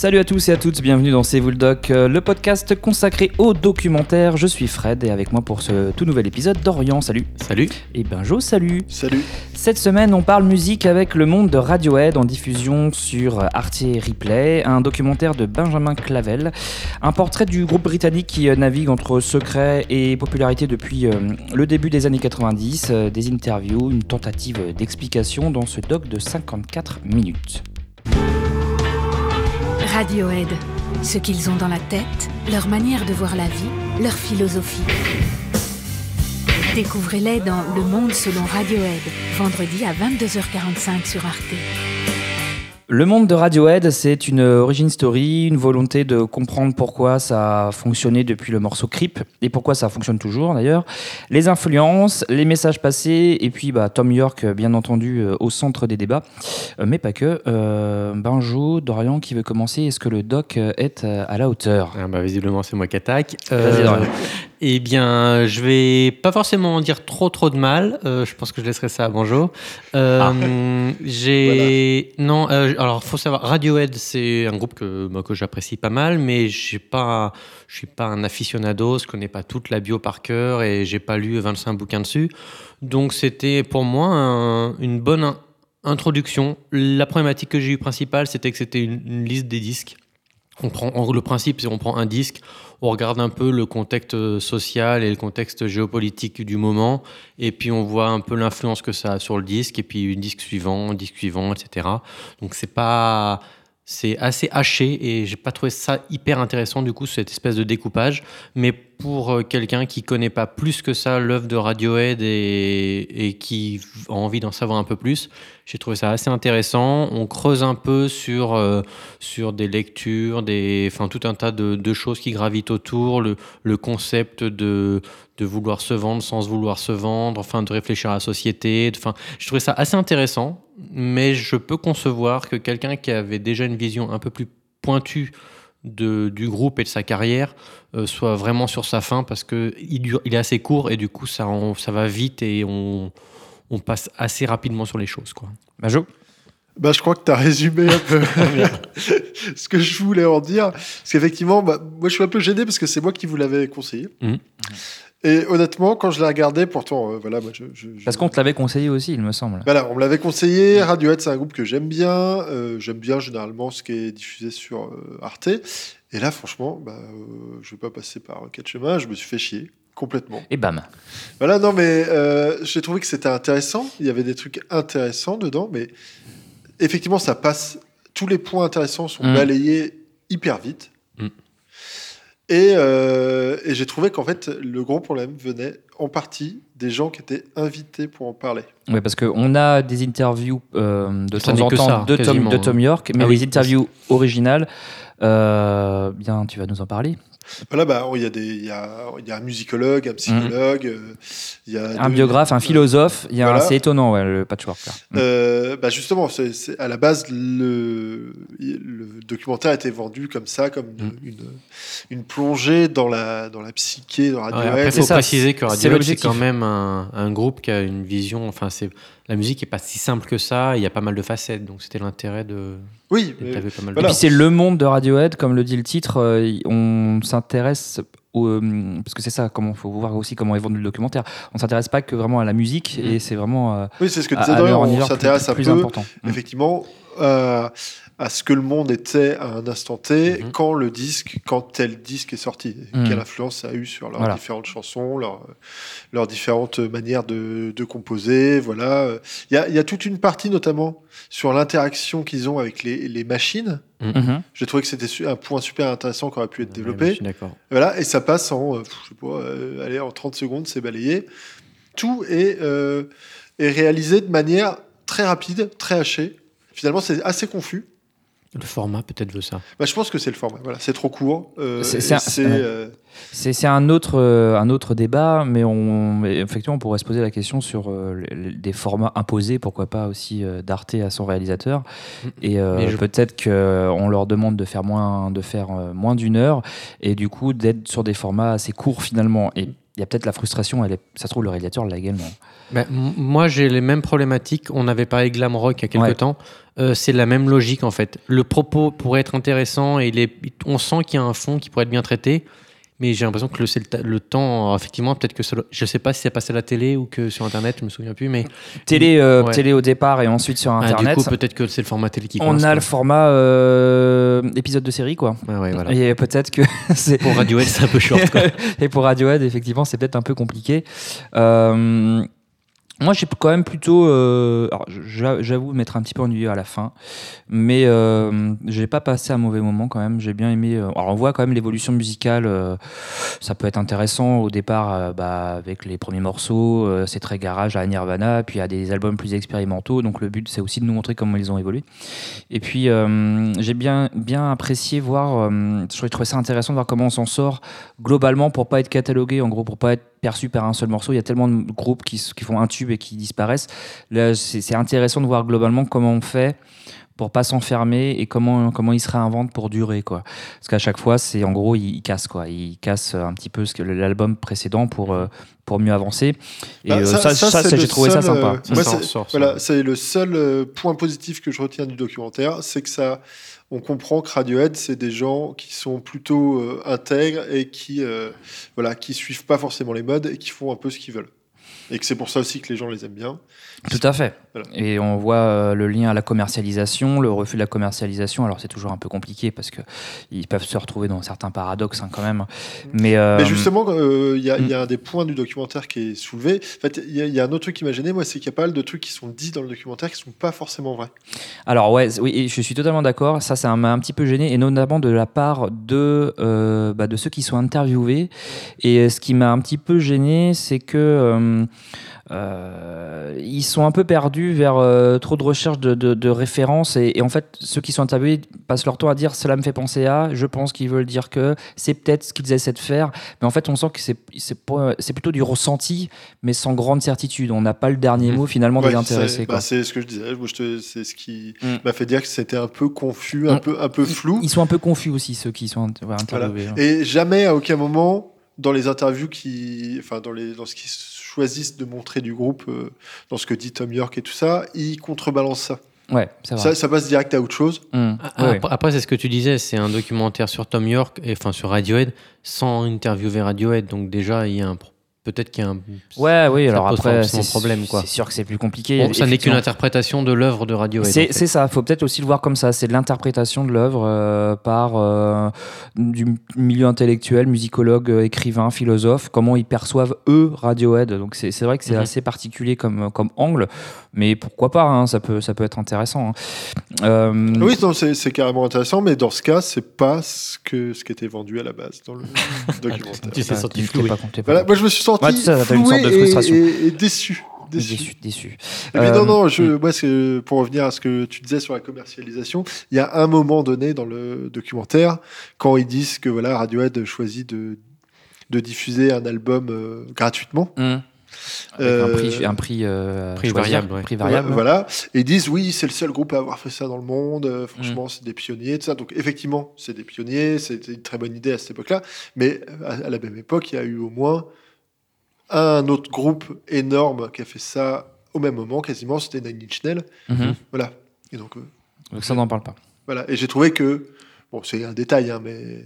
Salut à tous et à toutes, bienvenue dans C'est vous le doc, euh, le podcast consacré au documentaire. Je suis Fred et avec moi pour ce tout nouvel épisode Dorian, salut. Salut. Et Benjo, salut. Salut. Cette semaine, on parle musique avec Le Monde de Radiohead en diffusion sur Arte Replay, un documentaire de Benjamin Clavel, un portrait du groupe britannique qui euh, navigue entre secret et popularité depuis euh, le début des années 90, euh, des interviews, une tentative d'explication dans ce doc de 54 minutes. Radiohead. Ce qu'ils ont dans la tête, leur manière de voir la vie, leur philosophie. Découvrez-les dans Le Monde selon Radiohead, vendredi à 22h45 sur Arte. Le monde de Radiohead, c'est une origin story, une volonté de comprendre pourquoi ça a fonctionné depuis le morceau Creep et pourquoi ça fonctionne toujours d'ailleurs. Les influences, les messages passés et puis bah, Tom York, bien entendu, euh, au centre des débats. Euh, mais pas que. Euh, Benjo, Dorian qui veut commencer, est-ce que le doc euh, est à la hauteur? Ah bah, visiblement, c'est moi qui attaque. Dorian. eh bien, je vais pas forcément en dire trop trop de mal. Euh, je pense que je laisserai ça à Banjo. Euh, J'ai non. euh, alors, faut savoir, Radiohead, c'est un groupe que que j'apprécie pas mal, mais j'ai pas, je suis pas un aficionado. Je connais pas toute la bio par cœur et j'ai pas lu 25 bouquins dessus. Donc, c'était pour moi un- une bonne in- introduction. La problématique que j'ai eue principale, c'était que c'était une liste des disques. On prend, en- le principe, c'est on prend un disque, on regarde un peu le contexte euh, social et le contexte géopolitique du moment, et puis on voit un peu l'influence que ça a sur le disque, et puis disque suivant, disque suivant, etc. Donc c'est pas, c'est assez haché, et j'ai pas trouvé ça hyper intéressant du coup cette espèce de découpage. Mais pour euh, quelqu'un qui connaît pas plus que ça l'œuvre de Radiohead et, et qui a envie d'en savoir un peu plus, j'ai trouvé ça assez intéressant. On creuse un peu sur euh, sur des lectures, des, enfin tout un tas de, de choses qui gravitent autour, le, le concept de, de vouloir se vendre sans vouloir se vendre, enfin de réfléchir à la société. Enfin, je trouvais ça assez intéressant, mais je peux concevoir que quelqu'un qui avait déjà une vision un peu plus pointue de, du groupe et de sa carrière euh, soit vraiment sur sa fin parce que il, dure, il est assez court et du coup ça, ça va vite et on, on passe assez rapidement sur les choses. Quoi. Benjo Bah, je crois que tu as résumé un peu ce que je voulais en dire. Parce qu'effectivement, bah, moi, je suis un peu gêné parce que c'est moi qui vous l'avais conseillé. Mhm. Et honnêtement, quand je l'ai regardé, pourtant, euh, voilà, moi, je, je- je- Parce qu'on te l'avait conseillé aussi, il me semble. Voilà, on me l'avait conseillé. Radiohead, c'est un groupe que j'aime bien. Euh, j'aime bien généralement ce qui est diffusé sur euh, Arte. Et là, franchement, bah, je vais pas passer par quatre chemins. Je me suis fait chier complètement. Et bam. Voilà, non, mais j'ai trouvé que c'était intéressant. Il y avait des trucs intéressants dedans, mais effectivement, ça passe. Tous les points intéressants sont Mm. balayés hyper vite. Et, euh, et j'ai trouvé qu'en fait, le gros problème venait en partie des gens qui étaient invités pour en parler. Oui, parce qu'on a des interviews euh, de Ça temps en temps ça, de, Tom, quasiment, de Tom. York, mais Ah les interviews originales, euh, bien, tu vas nous en parler. Voilà, bah, il y, a des- il y, a, il y a un musicologue, un psychologue, euh, il y a. Un deux- biographe, un philosophe, il y a Voilà. c'est étonnant, ouais, le patchwork. là. Euh, bah justement, c'est c'est- à la base, le, le documentaire a été vendu comme ça, comme une, Mm. une, une plongée dans la, dans la psyché, dans Ouais, Radiohead. après, il c'est faut ça, préciser que c'est Radiohead, c'est l'objectif. quand même un, un groupe qui a une vision. Enfin, c'est la musique est pas si simple que ça. Il y a pas mal de facettes, donc c'était l'intérêt de. oui, et mais- t'avais pas mal Et Voilà. puis c'est le monde de Radiohead, comme le dit le titre, euh, on s'intéresse au, euh, parce que c'est ça, comment faut voir aussi comment est vendu le documentaire. On s'intéresse pas que vraiment à la musique Mm. et c'est vraiment euh, oui, c'est ce que disait Dorian, on s'intéresse un plus peu, important. Mm. effectivement, euh, à ce que le monde était à un instant T, Mhm. quand le disque, quand tel disque est sorti, Mhm. quelle influence ça a eu sur leurs Voilà. différentes chansons, leurs, leurs différentes manières de, de composer, voilà. Il y a, il y a toute une partie, notamment, sur l'interaction qu'ils ont avec les, les machines. Mhm. J'ai trouvé que c'était un point super intéressant qui aurait pu être développé. d'accord. Voilà, et ça passe en, euh, je sais pas, euh, allez, en 30 secondes, c'est balayé. Tout est, euh, est réalisé de manière très rapide, très hachée. Finalement, c'est assez confus. Le format peut-être veut ça. Bah, je pense que c'est le format. Voilà, c'est trop court. euh, C'est- et un- euh, C'est un autre, euh, un autre débat, mais on, effectivement, on pourrait se poser la question sur euh, des formats imposés, pourquoi pas aussi euh, d'Arte à son réalisateur. Et euh, Mais je- peut-être qu'on leur demande de faire moins, de faire euh, moins d'une heure, et du coup d'être sur des formats assez courts finalement. Et il y a peut-être la frustration, elle est, ça se trouve, le réalisateur l'a également. Ben, moi, j'ai les mêmes problématiques. On avait parlé glam rock il y a quelques Ouais. temps. Euh, c'est la même logique en fait. Le propos pourrait être intéressant et on sent qu'il y a un fond qui pourrait être bien traité. Mais j'ai l'impression que le, c'est le, temps, effectivement, peut-être que ça je sais pas si c'est passé à la télé ou que sur internet, je me souviens plus. Mais Télé, euh, Ouais. télé au départ et ensuite sur Ah, Internet. du coup, peut-être que c'est le format télé qui on a quoi. le format euh, épisode de série, quoi. Ouais, voilà. Et peut-être que c'est. Pour Radiohead, c'est un peu short. quoi. et pour Radiohead, effectivement, c'est peut-être un peu compliqué. Euh, moi, j'ai quand même plutôt. euh, j'avoue m'être un petit peu ennuyé à la fin, mais euh, j'ai pas passé un mauvais moment quand même. J'ai bien aimé. euh, alors, on voit quand même l'évolution musicale. euh, ça peut être intéressant au départ, bah, avec les premiers morceaux. c'est très garage à Nirvana, puis a des albums plus expérimentaux. Donc, le but, c'est aussi de nous montrer comment ils ont évolué. Et puis, j'ai bien, bien apprécié voir. je trouvais ça intéressant de voir comment on s'en sort globalement pour pas être catalogué, en gros, pour pas être perçu par un seul morceau. Il y a tellement de groupes qui, font un tube et qui disparaissent. C'est intéressant de voir globalement comment on fait pour pas s'enfermer et comment comment ils se réinventent pour durer quoi parce qu'à chaque fois c'est en gros ils cassent quoi ils cassent un petit peu ce que l'album précédent pour euh, pour mieux avancer et Bah, euh, ça- ça, ça, j'ai trouvé ça sympa euh, Moi, sort- sort. Voilà, c'est le seul point positif que je retiens du documentaire, c'est que ça, on comprend que Radiohead, c'est des gens qui sont plutôt euh, intègres et qui, euh, voilà, qui suivent pas forcément les modes et qui font un peu ce qu'ils veulent. Et que c'est pour ça aussi que les gens les aiment bien. Tout à fait. Voilà. Et on voit euh, le lien à la commercialisation, le refus de la commercialisation. Alors c'est toujours un peu compliqué parce que ils peuvent se retrouver dans certains paradoxes hein, quand même. Mais, euh, Mais justement, euh, il y, a- mm. y a un des points du documentaire qui est soulevé. En fait, il y, a- il y a un autre truc qui m'a gêné, moi, c'est qu'il y a pas mal de trucs qui sont dits dans le documentaire qui sont pas forcément vrais. alors ouais, oui, je suis totalement d'accord. Ça, ça m'a un petit peu gêné, et notamment de la part de bah, de ceux qui sont interviewés. Et ce qui m'a un petit peu gêné, c'est que ils sont un peu perdus vers euh, trop de recherches de, de- de références et, et en fait ceux qui sont interviewés passent leur temps à dire cela me fait penser à je pense qu'ils veulent dire que c'est peut-être ce qu'ils essaient de faire mais en fait on sent que c'est plutôt du ressenti mais sans grande certitude on n'a pas le dernier Mhm. mot finalement Ouais, des intéressés bah, c'est ce que je disais. C'est ce qui Mm. m'a fait dire que c'était un peu confus, un Mm. peu, un peu flou. ils sont un peu confus aussi ceux qui sont interviewés hein. Et jamais, à aucun moment, dans les interviews qui, enfin, dans les, dans ce qu'ils choisissent de montrer du groupe, euh, dans ce que dit Tom York et tout ça, ils contrebalancent ça. ouais vrai ça. Ça passe direct à autre chose. Hum, Ah, ouais, ouais. Après, après, c'est ce que tu disais, c'est un documentaire sur Tom York, et enfin sur Radiohead, sans interviewer Radiohead. Donc déjà, il y a un peut-être qu'il y a un. Ouais, oui, alors après, c'est problème, quoi. C'est sûr que c'est plus compliqué. Bon, ça n'est qu'une interprétation de l'œuvre de Radiohead. en C'est fait. c'est ça, il faut peut-être aussi le voir comme ça. C'est de l'interprétation de l'œuvre euh, par euh, du milieu intellectuel, musicologue, euh, écrivain, philosophe, comment ils perçoivent eux Radiohead. Donc c'est vrai que c'est Mhm. assez particulier comme, comme angle, mais pourquoi pas, hein, ça, peut, ça peut être intéressant. hein. Euh, Oui, non, c'est carrément intéressant, mais dans ce cas, c'est pas ce que ce qui était vendu à la base dans le documentaire. Tu sais, t'es- senti floué. pas- pas- Voilà, moi je me suis senti Ouais, ça, t'as une floué sorte de frustration. et, et déçu. Déçu. déçu, puis, Euh, non, non, je, moi, c'est- pour revenir à ce que tu disais sur la commercialisation, il y a un moment donné dans le documentaire, quand ils disent que voilà, Radiohead choisit de, de diffuser un album euh, gratuitement. Hum. Avec Euh, un prix, un prix, euh, prix variable, ouais. prix variable. Voilà. Et ils disent oui, c'est le seul groupe à avoir fait ça dans le monde. euh, franchement, c'est des pionniers, tout ça. Donc, effectivement, c'est des pionniers. C'était une très bonne idée à cette époque-là. Mais à, à la même époque, il y a eu au moins un autre groupe énorme qui a fait ça au même moment, quasiment. C'était Nine Inch Nails. Mhm. Voilà. Et donc, euh, Donc ça, on n'en parle pas. voilà. Et j'ai trouvé que, bon, c'est un détail, hein, mais,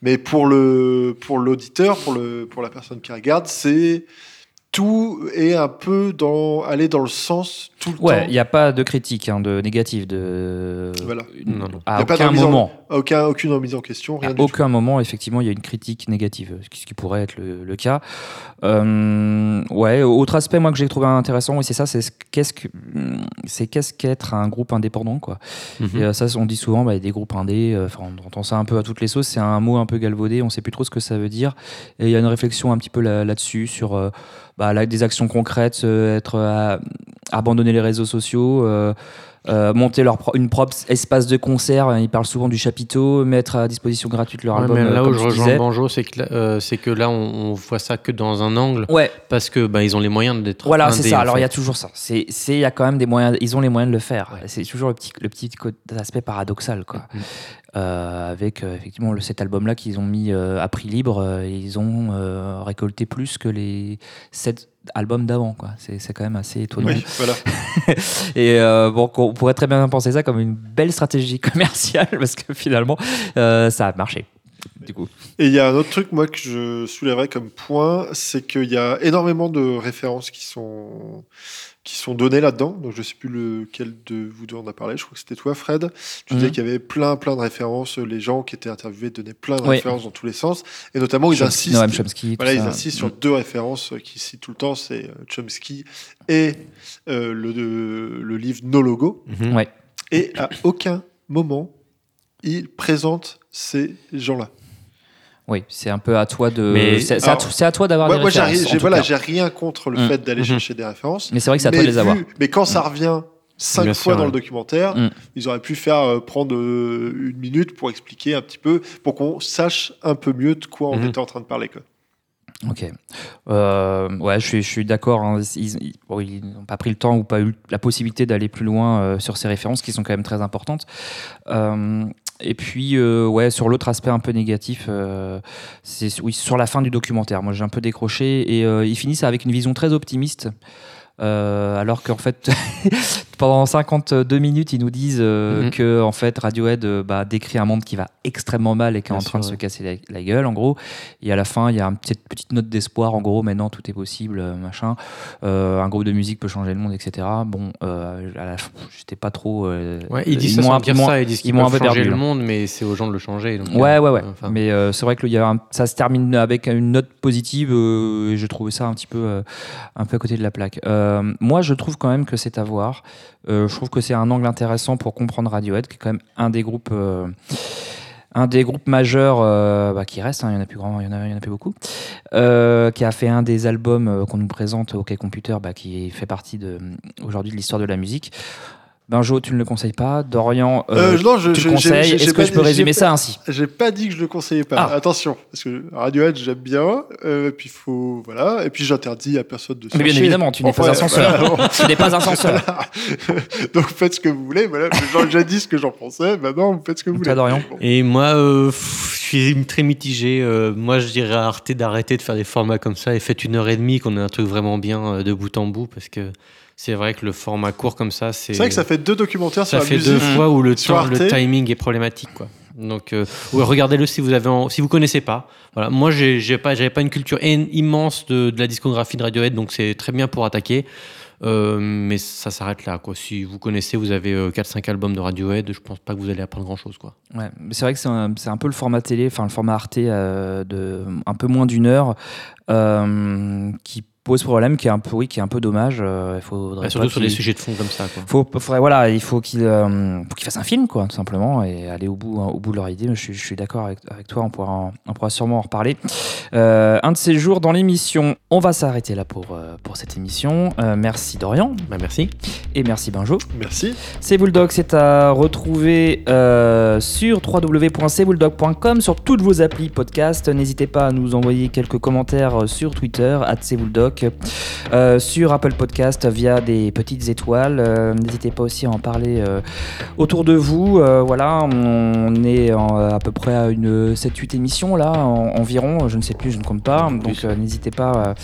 mais pour le, pour l'auditeur, pour le, pour la personne qui regarde, c'est tout est un peu dans, aller dans le sens tout le Ouais, temps. il n'y a pas de critique, hein, de négative, de... Voilà. Non, non. À Y a pas de aucun en- moment. Aucun, aucune remise en question, rien À du tout. aucun moment, effectivement, il y a une critique négative, ce qui, pourrait être le, le cas. Euh, ouais, autre aspect, moi, que j'ai trouvé intéressant, oui, c'est ça, c'est ce- qu'est-ce que c'est qu'est-ce qu'être un groupe indépendant, quoi. Mhm. Et euh, ça, on dit souvent, bah, il y a des groupes indés, euh, enfin, on entend ça un peu à toutes les sauces, c'est un mot un peu galvaudé, on sait plus trop ce que ça veut dire. Et il y a une réflexion un petit peu là- là-dessus, sur euh, bah, là, des actions concrètes, euh, être euh, à- abandonner les réseaux sociaux, euh, monter leur pro- une propre espace de concert. Ils parlent souvent du chapiteau, mettre à disposition gratuite leur Ouais, album. mais euh, là où je rejoins. Banjo, c'est que, là, euh, que là, on, on voit ça que dans un angle, Ouais, parce que bah, ils ont les moyens d'être. voilà, c'est ça. Alors il y a toujours ça. C'est, il y a quand même des moyens. Ils ont les moyens de le faire. Ouais. C'est toujours le petit, le petit aspect paradoxal, quoi. Mhm. Euh, avec euh, effectivement cet album-là qu'ils ont mis euh, à prix libre, ils ont récolté plus que les sept albums d'avant, quoi. C'est, c'est quand même assez étonnant. Oui, voilà. Et euh, bon, on pourrait très bien penser ça comme une belle stratégie commerciale parce que finalement, euh, ça a marché. Du coup. Et il y a un autre truc, moi, que je soulèverais comme point, c'est qu'il y a énormément de références qui sont, qui sont données là-dedans. Donc, je sais plus lequel de vous deux en a parlé. Je crois que c'était toi, Fred. Tu disais Mhm. qu'il y avait plein, plein de références. Les gens qui étaient interviewés donnaient plein de Oui. références dans tous les sens. Et notamment, ils Chomsky- insistent. Noam Chomsky, tout Voilà, ils insistent sur Mm. deux références qu'ils citent tout le temps, c'est euh, Chomsky et euh, le, livre No Logo. Mhm. Ouais. Et à aucun moment, ils présentent ces gens-là. Oui, c'est un peu à toi de. Mais- c'est, c'est à, toi d'avoir Ouais, des moi, références, tout voilà, j'ai rien contre le Mm. fait d'aller Mhm. chercher des références. Mais c'est vrai que c'est à toi de les avoir. vu- Mais quand ça revient cinq Bien fois sûr, dans ouais. le documentaire, Mm. ils auraient pu faire euh, prendre euh, une minute pour expliquer un petit peu, pour qu'on sache un peu mieux de quoi on Mhm. était en train de parler. Quoi. Ok. Euh, ouais, je suis, je suis d'accord. hein. Ils bon, n'ont pas pris le temps ou pas eu la possibilité d'aller plus loin euh, sur ces références qui sont quand même très importantes. Et puis, euh, ouais, sur l'autre aspect un peu négatif, euh, c'est sur la fin du documentaire. Moi, j'ai un peu décroché et euh, ils finissent avec une vision très optimiste. Euh, alors qu'en fait, pendant 52 minutes, ils nous disent euh, Mhm. que en fait, Radiohead euh, bah, décrit un monde qui va extrêmement mal et qui est Bien en sûr, train de se casser la, la gueule, en gros. Et à la fin, il y a une petite, petite note d'espoir, en gros, maintenant tout est possible, euh, machin. Un groupe de musique peut changer le monde, etc. Bon, j'étais pas trop. Ouais, ils disent ça m'ont dire ça, ils disent ils qu'ils peuvent peu changer perdu, le monde, mais c'est aux gens de le changer. donc, Ouais, ouais, ouais. enfin, Mais c'est vrai que y a un- ça se termine avec une note positive et j'ai trouvé ça un petit peu, un peu à côté de la plaque. Euh, moi, je trouve quand même que c'est à voir. Euh, je trouve que c'est un angle intéressant pour comprendre Radiohead, qui est quand même un des groupes. euh, un des groupes majeurs euh, bah, qui reste, hein, il y en a plus grand, y en a, plus beaucoup, euh, qui a fait un des albums euh, qu'on nous présente au K Computer, bah, qui fait partie aujourd'hui de l'histoire de la musique. Benjo, tu ne le conseilles pas. Dorian, euh, Euh, non, je- tu je- le conseilles. Est-ce que pas je peux dit- résumer ça pas- ainsi J'ai pas dit que je le conseillais pas. Ah. Attention, parce que Radiohead, j'aime bien. Euh, puis faut voilà. Et puis j'interdis à personne de. se Mais bien évidemment, tu n'es pas Enfin, un censeur. voilà. Tu n'es pas un censeur. Donc faites ce que vous voulez. Voilà. J'ai déjà dit ce que j'en pensais. Maintenant, vous faites ce que vous voulez. Dorian Bon. Et moi, euh, je suis très mitigé. Euh, moi, je dirais à Arte d'arrêter de faire des formats comme ça et faites une heure et demie qu'on ait un truc vraiment bien euh, de bout en bout parce que c'est vrai que le format court comme ça, c'est. C'est vrai que ça fait deux documentaires sur ça la fait musique. deux fois où le, Sur temps- le Arte. timing est problématique, quoi. Donc, euh, ouais, regardez-le si vous avez, en- si vous connaissez pas. Voilà, moi, j'ai, pas, j'avais pas une culture en- immense de, de la discographie de Radiohead, donc c'est très bien pour attaquer. Euh, mais ça s'arrête là, quoi. Si vous connaissez, vous avez euh, 4-5 albums de Radiohead, je pense pas que vous allez apprendre grand chose, quoi. Ouais, mais c'est vrai que c'est un, c'est un peu le format télé, enfin le format Arte euh, de un peu moins d'une heure, euh, qui pose problème, qui est un peu, oui, qui est un peu dommage. euh, il faudrait Bah, surtout pas sur des sujets de fond comme ça, quoi. Faut, faudrait- voilà, il faut qu'il euh, faut qu'il fasse un film, quoi, tout simplement, et aller au bout, au bout de leur idée. Je suis, je suis d'accord avec, avec toi, on pourra, en- on pourra sûrement en reparler. Euh, un de ces jours dans l'émission, on va s'arrêter là pour, euh, pour cette émission. Euh, merci Dorian, Bah, merci. et merci Benjo. Merci. C'est Bulldog, c'est à retrouver euh, sur www.cbulldog.com, sur toutes vos applis podcast. N'hésitez pas à nous envoyer quelques commentaires sur Twitter, @cbulldog, euh, sur Apple Podcast via des petites étoiles. Euh, N'hésitez pas aussi à en parler euh, autour de vous. Voilà, on est en- à peu près à une 7-8 émissions là, en- environ. Je ne sais plus, je ne compte pas. Donc n'hésitez pas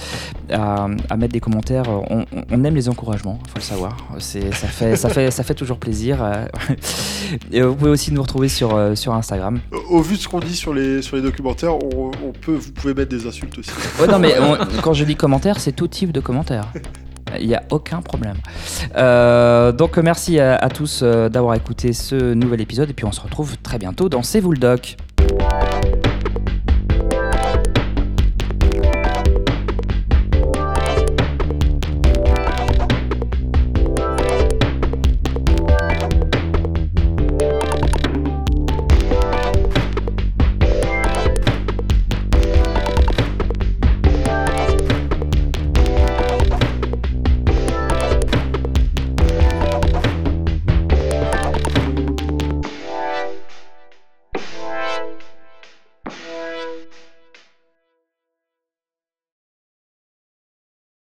à, à mettre des commentaires. On, aime les encouragements, faut le savoir. C'est, ça, fait, ça, fait, ça fait toujours plaisir. Et vous pouvez aussi nous retrouver sur, sur Instagram. Au vu de ce qu'on dit sur les, sur les documentaires, on, peut, vous pouvez mettre des insultes aussi. Ouais, non, mais quand je dis commentaires, c'est tout type de commentaires. Il n'y a aucun problème. Euh, donc merci à, à tous euh, d'avoir écouté ce nouvel épisode et puis on se retrouve très bientôt dans C'est vous le doc.